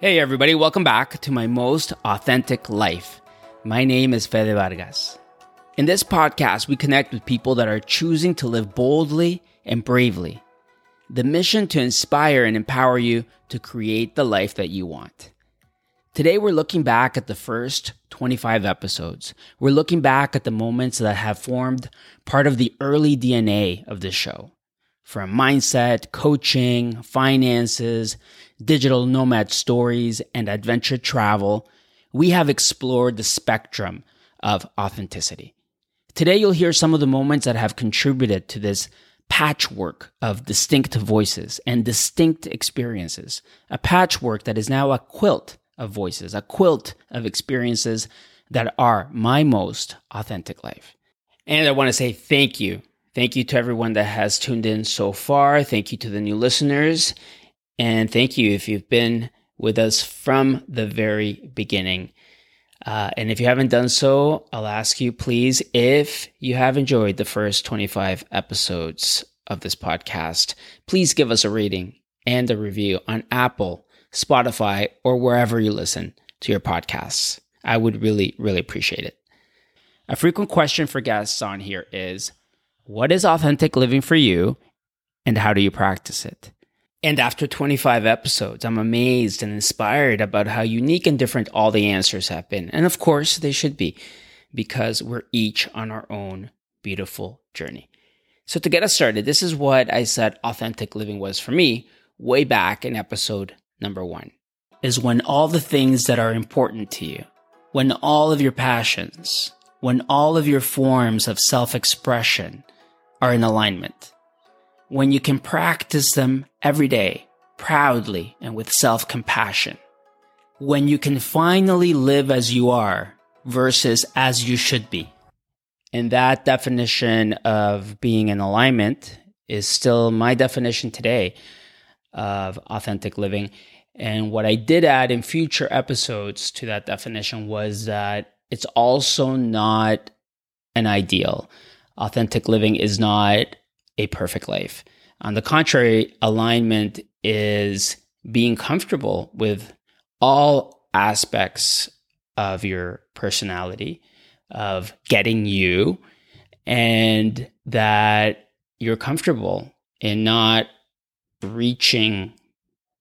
Hey, everybody, welcome back to my most authentic life. My name is Fede Vargas. In this podcast, we connect with people that are choosing to live boldly and bravely. The mission to inspire and empower you to create the life that you want. Today, we're looking back at the first 25 episodes. We're looking back at the moments that have formed part of the early DNA of this show. From mindset, coaching, finances, digital nomad stories, and adventure travel, we have explored the spectrum of authenticity. Today, you'll hear some of the moments that have contributed to this patchwork of distinct voices and distinct experiences, a patchwork that is now a quilt of voices, a quilt of experiences that are my most authentic life. And I want to say thank you. Thank you to everyone that has tuned in so far. Thank you to the new listeners. And thank you if you've been with us from the very beginning. Uh, and if you haven't done so, I'll ask you, please, if you have enjoyed the first 25 episodes of this podcast, please give us a rating and a review on Apple, Spotify, or wherever you listen to your podcasts. I would really, really appreciate it. A frequent question for guests on here is What is authentic living for you, and how do you practice it? And after 25 episodes, I'm amazed and inspired about how unique and different all the answers have been. And of course, they should be, because we're each on our own beautiful journey. So, to get us started, this is what I said authentic living was for me way back in episode number one is when all the things that are important to you, when all of your passions, when all of your forms of self expression are in alignment when you can practice them every day, proudly and with self compassion. When you can finally live as you are versus as you should be. And that definition of being in alignment is still my definition today of authentic living. And what I did add in future episodes to that definition was that it's also not an ideal. Authentic living is not a perfect life. On the contrary, alignment is being comfortable with all aspects of your personality, of getting you, and that you're comfortable in not reaching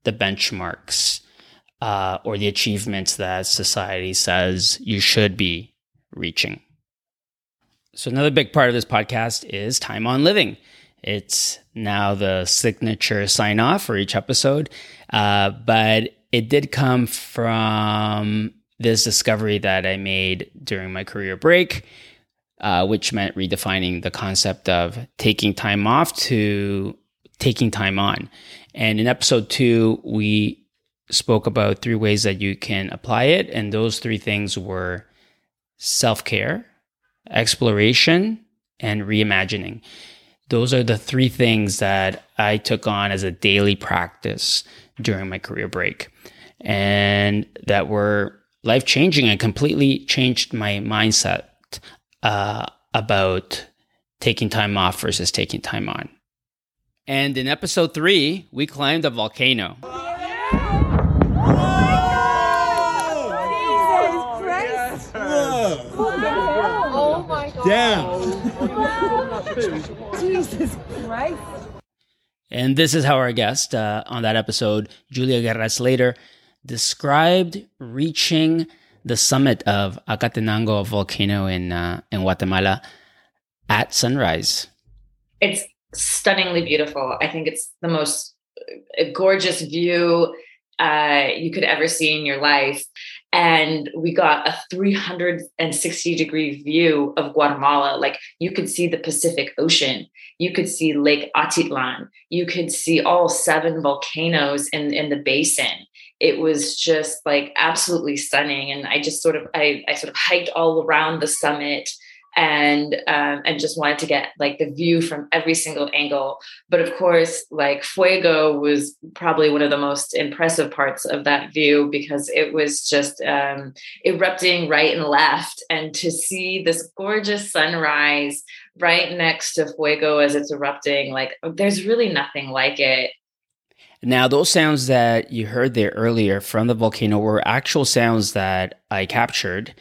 the benchmarks uh, or the achievements that society says you should be reaching. So, another big part of this podcast is time on living. It's now the signature sign off for each episode. Uh, but it did come from this discovery that I made during my career break, uh, which meant redefining the concept of taking time off to taking time on. And in episode two, we spoke about three ways that you can apply it. And those three things were self care, exploration, and reimagining. Those are the three things that I took on as a daily practice during my career break and that were life changing and completely changed my mindset uh, about taking time off versus taking time on. And in episode three, we climbed a volcano. My god. Damn. Jesus Christ. And this is how our guest uh, on that episode, Julia Guerra Slater, described reaching the summit of Acatenango volcano in uh, in Guatemala at sunrise. It's stunningly beautiful. I think it's the most uh, gorgeous view uh, you could ever see in your life. And we got a 360 degree view of Guatemala. Like you could see the Pacific Ocean, you could see Lake Atitlan, you could see all seven volcanoes in, in the basin. It was just like absolutely stunning. And I just sort of I, I sort of hiked all around the summit and um, and just wanted to get like the view from every single angle. But of course, like Fuego was probably one of the most impressive parts of that view because it was just um, erupting right and left, and to see this gorgeous sunrise right next to Fuego as it's erupting, like there's really nothing like it. Now, those sounds that you heard there earlier from the volcano were actual sounds that I captured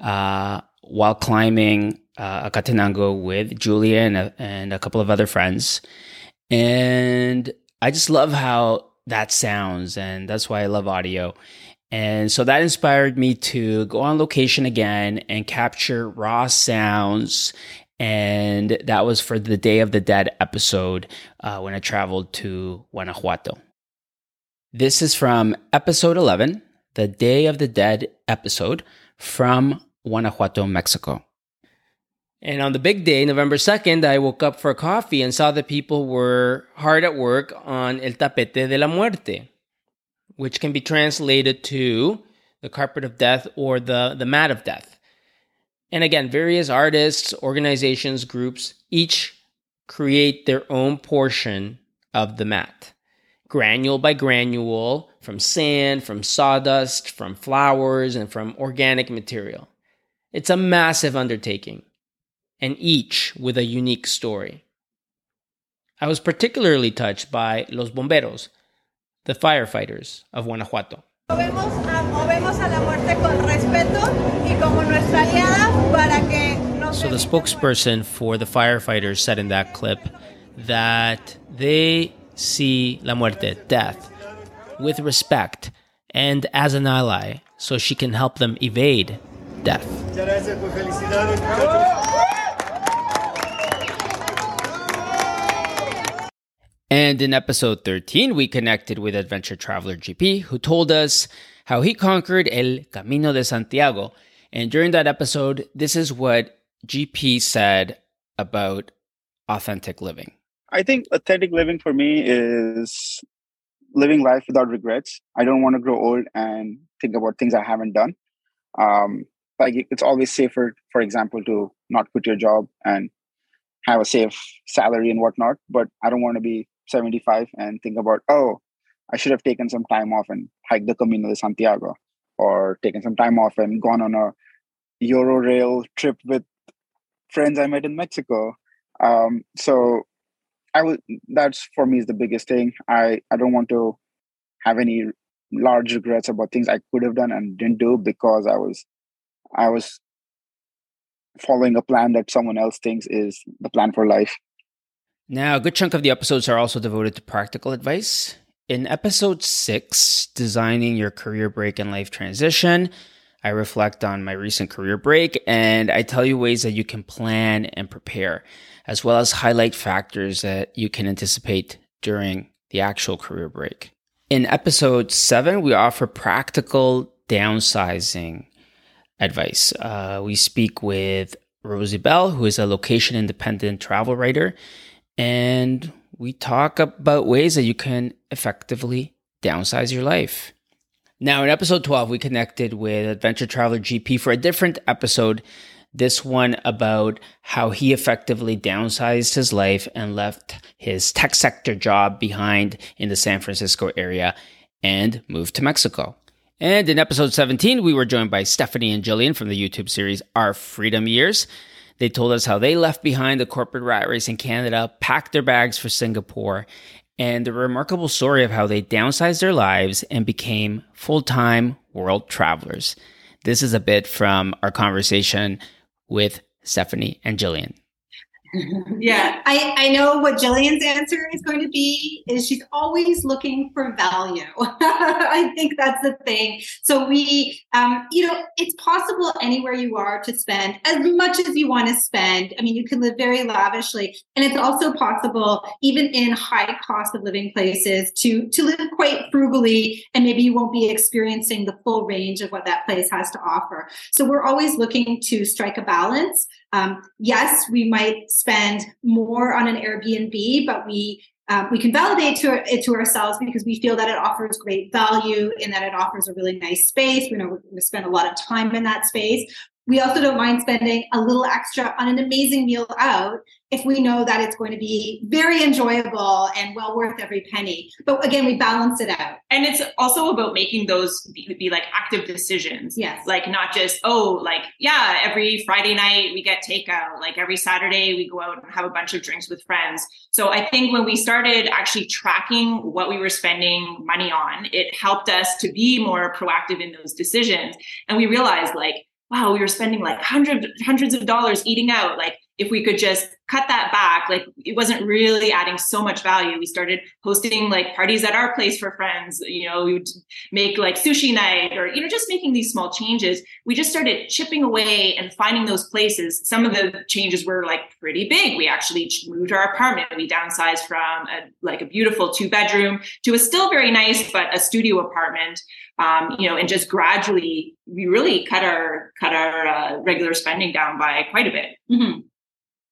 uh, while climbing uh, with Julia and a, and a couple of other friends. And I just love how that sounds, and that's why I love audio. And so that inspired me to go on location again and capture raw sounds. And that was for the Day of the Dead episode uh, when I traveled to Guanajuato. This is from episode 11, the Day of the Dead episode from Guanajuato, Mexico. And on the big day, November 2nd, I woke up for coffee and saw that people were hard at work on El Tapete de la Muerte which can be translated to the carpet of death or the, the mat of death. And again, various artists, organizations, groups each create their own portion of the mat, granule by granule, from sand, from sawdust, from flowers, and from organic material. It's a massive undertaking, and each with a unique story. I was particularly touched by Los Bomberos, the firefighters of Guanajuato. So the spokesperson for the firefighters said in that clip that they see La Muerte, death, with respect and as an ally so she can help them evade death. And in episode 13, we connected with adventure traveler GP, who told us how he conquered El Camino de Santiago. And during that episode, this is what GP said about authentic living. I think authentic living for me is living life without regrets. I don't want to grow old and think about things I haven't done. Um, like it's always safer, for example, to not quit your job and have a safe salary and whatnot. But I don't want to be 75 and think about, oh, I should have taken some time off and hiked the Camino de Santiago or taken some time off and gone on a Eurorail trip with friends I met in Mexico. Um, so I would that's for me is the biggest thing. I, I don't want to have any large regrets about things I could have done and didn't do because I was I was following a plan that someone else thinks is the plan for life. Now, a good chunk of the episodes are also devoted to practical advice. In episode six, Designing Your Career Break and Life Transition, I reflect on my recent career break and I tell you ways that you can plan and prepare, as well as highlight factors that you can anticipate during the actual career break. In episode seven, we offer practical downsizing advice. Uh, we speak with Rosie Bell, who is a location independent travel writer and we talk about ways that you can effectively downsize your life. Now, in episode 12, we connected with Adventure Traveler GP for a different episode. This one about how he effectively downsized his life and left his tech sector job behind in the San Francisco area and moved to Mexico. And in episode 17, we were joined by Stephanie and Jillian from the YouTube series Our Freedom Years. They told us how they left behind the corporate rat race in Canada, packed their bags for Singapore, and the remarkable story of how they downsized their lives and became full time world travelers. This is a bit from our conversation with Stephanie and Jillian. Yeah, I, I know what Jillian's answer is going to be is she's always looking for value. I think that's the thing. So we, um, you know, it's possible anywhere you are to spend as much as you want to spend. I mean, you can live very lavishly, and it's also possible, even in high cost of living places, to to live quite frugally, and maybe you won't be experiencing the full range of what that place has to offer. So we're always looking to strike a balance. Um, yes, we might spend more on an Airbnb, but we um, we can validate to it to ourselves because we feel that it offers great value and that it offers a really nice space. We know we're going to spend a lot of time in that space. We also don't mind spending a little extra on an amazing meal out if we know that it's going to be very enjoyable and well worth every penny. But again, we balance it out. And it's also about making those be, be, like active decisions. Yes. Like not just, oh, like, yeah, every Friday night we get takeout. Like every Saturday we go out and have a bunch of drinks with friends. So I think when we started actually tracking what we were spending money on, it helped us to be more proactive in those decisions. And we realized like, wow, we were spending like hundreds hundreds of dollars eating out. Like if we could just cut that back, like it wasn't really adding so much value. We started hosting like parties at our place for friends. You know, we would make like sushi night or, you know, just making these small changes. We just started chipping away and finding those places. Some of the changes were like pretty big. We actually moved our apartment. We downsized from a, like a beautiful two bedroom to a still very nice, but a studio apartment. Um, you know, and just gradually, we really cut our cut our uh, regular spending down by quite a bit. Mm-hmm.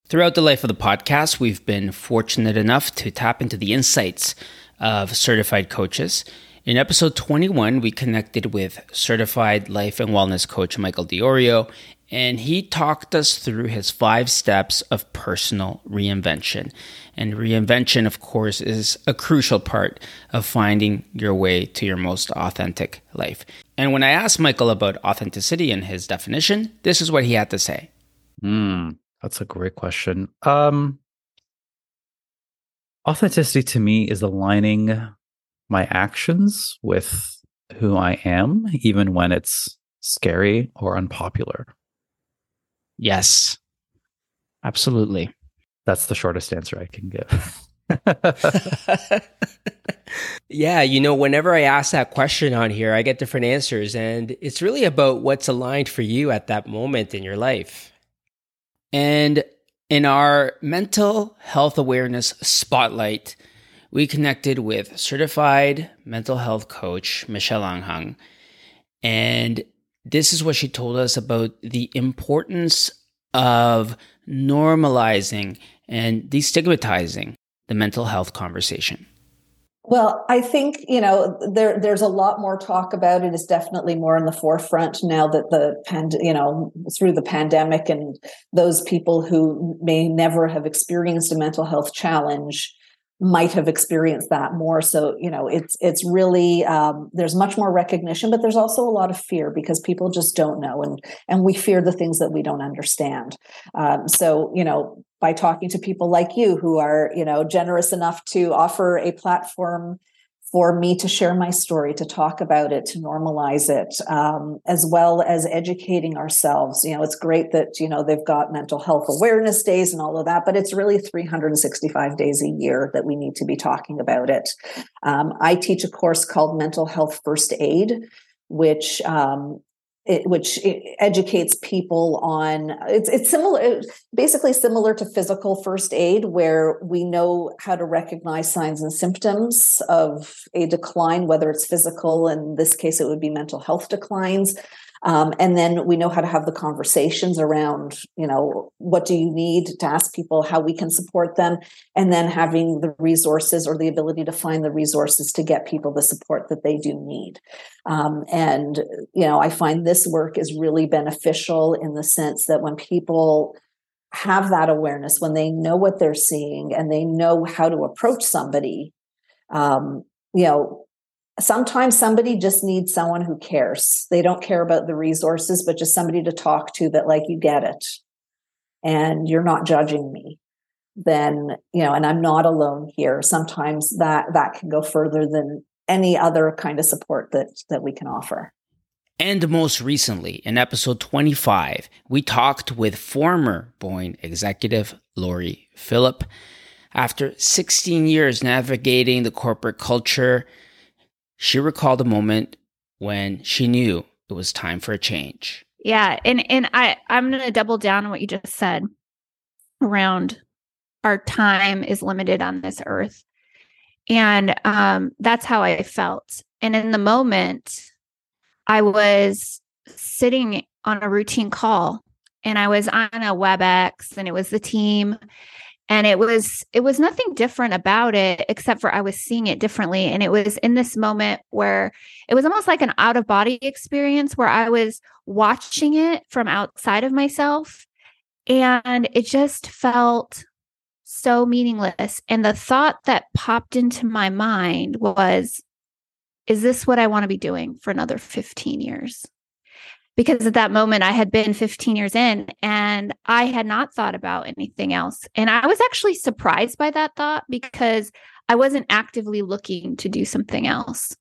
Throughout the life of the podcast, we've been fortunate enough to tap into the insights of certified coaches. In episode 21, we connected with certified life and wellness coach Michael Diorio, and he talked us through his five steps of personal reinvention. And reinvention, of course, is a crucial part of finding your way to your most authentic life. And when I asked Michael about authenticity and his definition, this is what he had to say. Hmm. That's a great question. Um, authenticity to me is aligning my actions with who I am, even when it's scary or unpopular. Yes, absolutely. That's the shortest answer I can give. yeah, you know, whenever I ask that question on here, I get different answers, and it's really about what's aligned for you at that moment in your life. And in our mental health awareness spotlight, we connected with certified mental health coach Michelle Anghang. And this is what she told us about the importance of normalizing and destigmatizing the mental health conversation. Well, I think you know there there's a lot more talk about it. Is definitely more in the forefront now that the pand you know through the pandemic and those people who may never have experienced a mental health challenge might have experienced that more. So you know it's it's really um, there's much more recognition but there's also a lot of fear because people just don't know and and we fear the things that we don't understand. Um, so you know by talking to people like you who are you know generous enough to offer a platform for me to share my story, to talk about it, to normalize it, um, as well as educating ourselves. You know, it's great that, you know, they've got mental health awareness days and all of that, but it's really 365 days a year that we need to be talking about it. Um, I teach a course called Mental Health First Aid, which um, it, which educates people on it's it's similar it's basically similar to physical first aid where we know how to recognize signs and symptoms of a decline whether it's physical in this case it would be mental health declines um, and then we know how to have the conversations around, you know, what do you need to ask people how we can support them, and then having the resources or the ability to find the resources to get people the support that they do need. Um, and, you know, I find this work is really beneficial in the sense that when people have that awareness, when they know what they're seeing and they know how to approach somebody, um, you know, sometimes somebody just needs someone who cares. They don't care about the resources, but just somebody to talk to that, like, you get it and you're not judging me. Then, you know, and I'm not alone here. Sometimes that that can go further than any other kind of support that that we can offer. And most recently, in episode 25, we talked with former Boeing executive Lori Phillip. After 16 years navigating the corporate culture, she recalled a moment when she knew it was time for a change. Yeah, and and I I'm going to double down on what you just said around our time is limited on this earth. And um that's how I felt. And in the moment I was sitting on a routine call and I was on a WebEx and it was the team and it was it was nothing different about it except for i was seeing it differently. And it was in this moment where it was almost like an out of body experience where i was watching it from outside of myself. And it just felt so meaningless. And the thought that popped into my mind was is this what i want to be doing for another 15 years because at that moment I had been 15 years in and I had not thought about anything else. And I was actually surprised by that thought because I wasn't actively looking to do something else.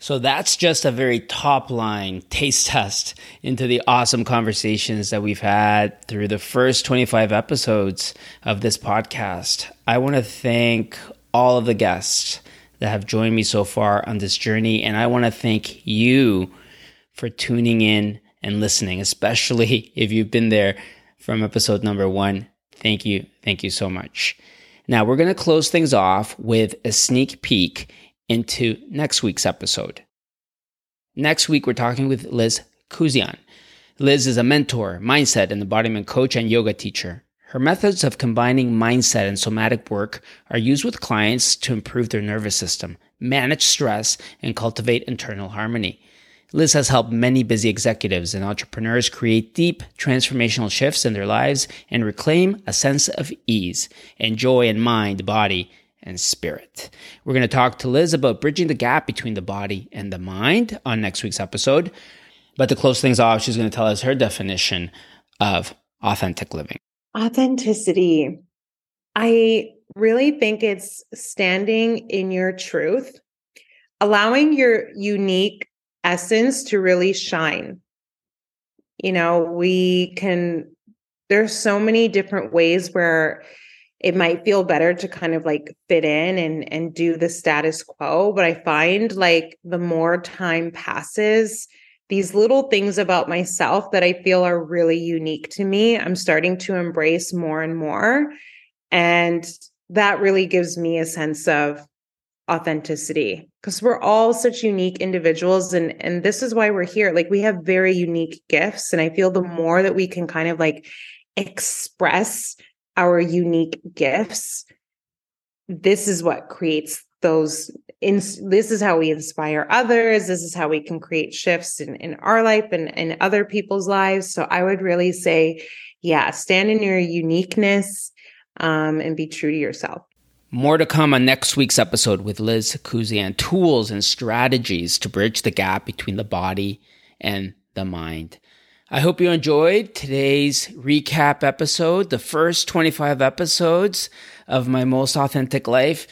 So that's just a very top line taste test into the awesome conversations that we've had through the first 25 episodes of this podcast. I want to thank all of the guests that have joined me so far on this journey. And I want to thank you for tuning in and listening, especially if you've been there from episode number one. Thank you. Thank you so much. Now, we're going to close things off with a sneak peek into next week's episode. Next week, we're talking with Liz Kuzian. Liz is a mentor, mindset, and embodiment coach and yoga teacher. Her methods of combining mindset and somatic work are used with clients to improve their nervous system, manage stress, and cultivate internal harmony. Liz has helped many busy executives and entrepreneurs create deep transformational shifts in their lives and reclaim a sense of ease and joy in mind, body, and spirit. We're going to talk to Liz about bridging the gap between the body and the mind on next week's episode. But to close things off, she's going to tell us her definition of authentic living. Authenticity. I really think it's standing in your truth, allowing your unique essence to really shine. You know, we can, there's so many different ways where it might feel better to kind of like fit in and and do the status quo but i find like the more time passes these little things about myself that i feel are really unique to me i'm starting to embrace more and more and that really gives me a sense of authenticity because we're all such unique individuals and and this is why we're here. Like we have very unique gifts and i feel the more that we can kind of like express our unique gifts this is what creates those in this is how we inspire others this is how we can create shifts in, in our life and in other people's lives. So i would really say yeah stand in your uniqueness um, and be true to yourself more to come on next week's episode with Liz Kuzian tools and strategies to bridge the gap between the body and the mind. I hope you enjoyed today's recap episode, the first 25 episodes of my most authentic life.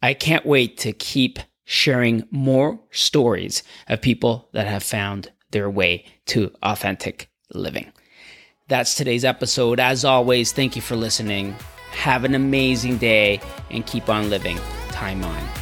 I can't wait to keep sharing more stories of people that have found their way to authentic living. That's today's episode. As always, thank you for listening. Have an amazing day and keep on living. Time on.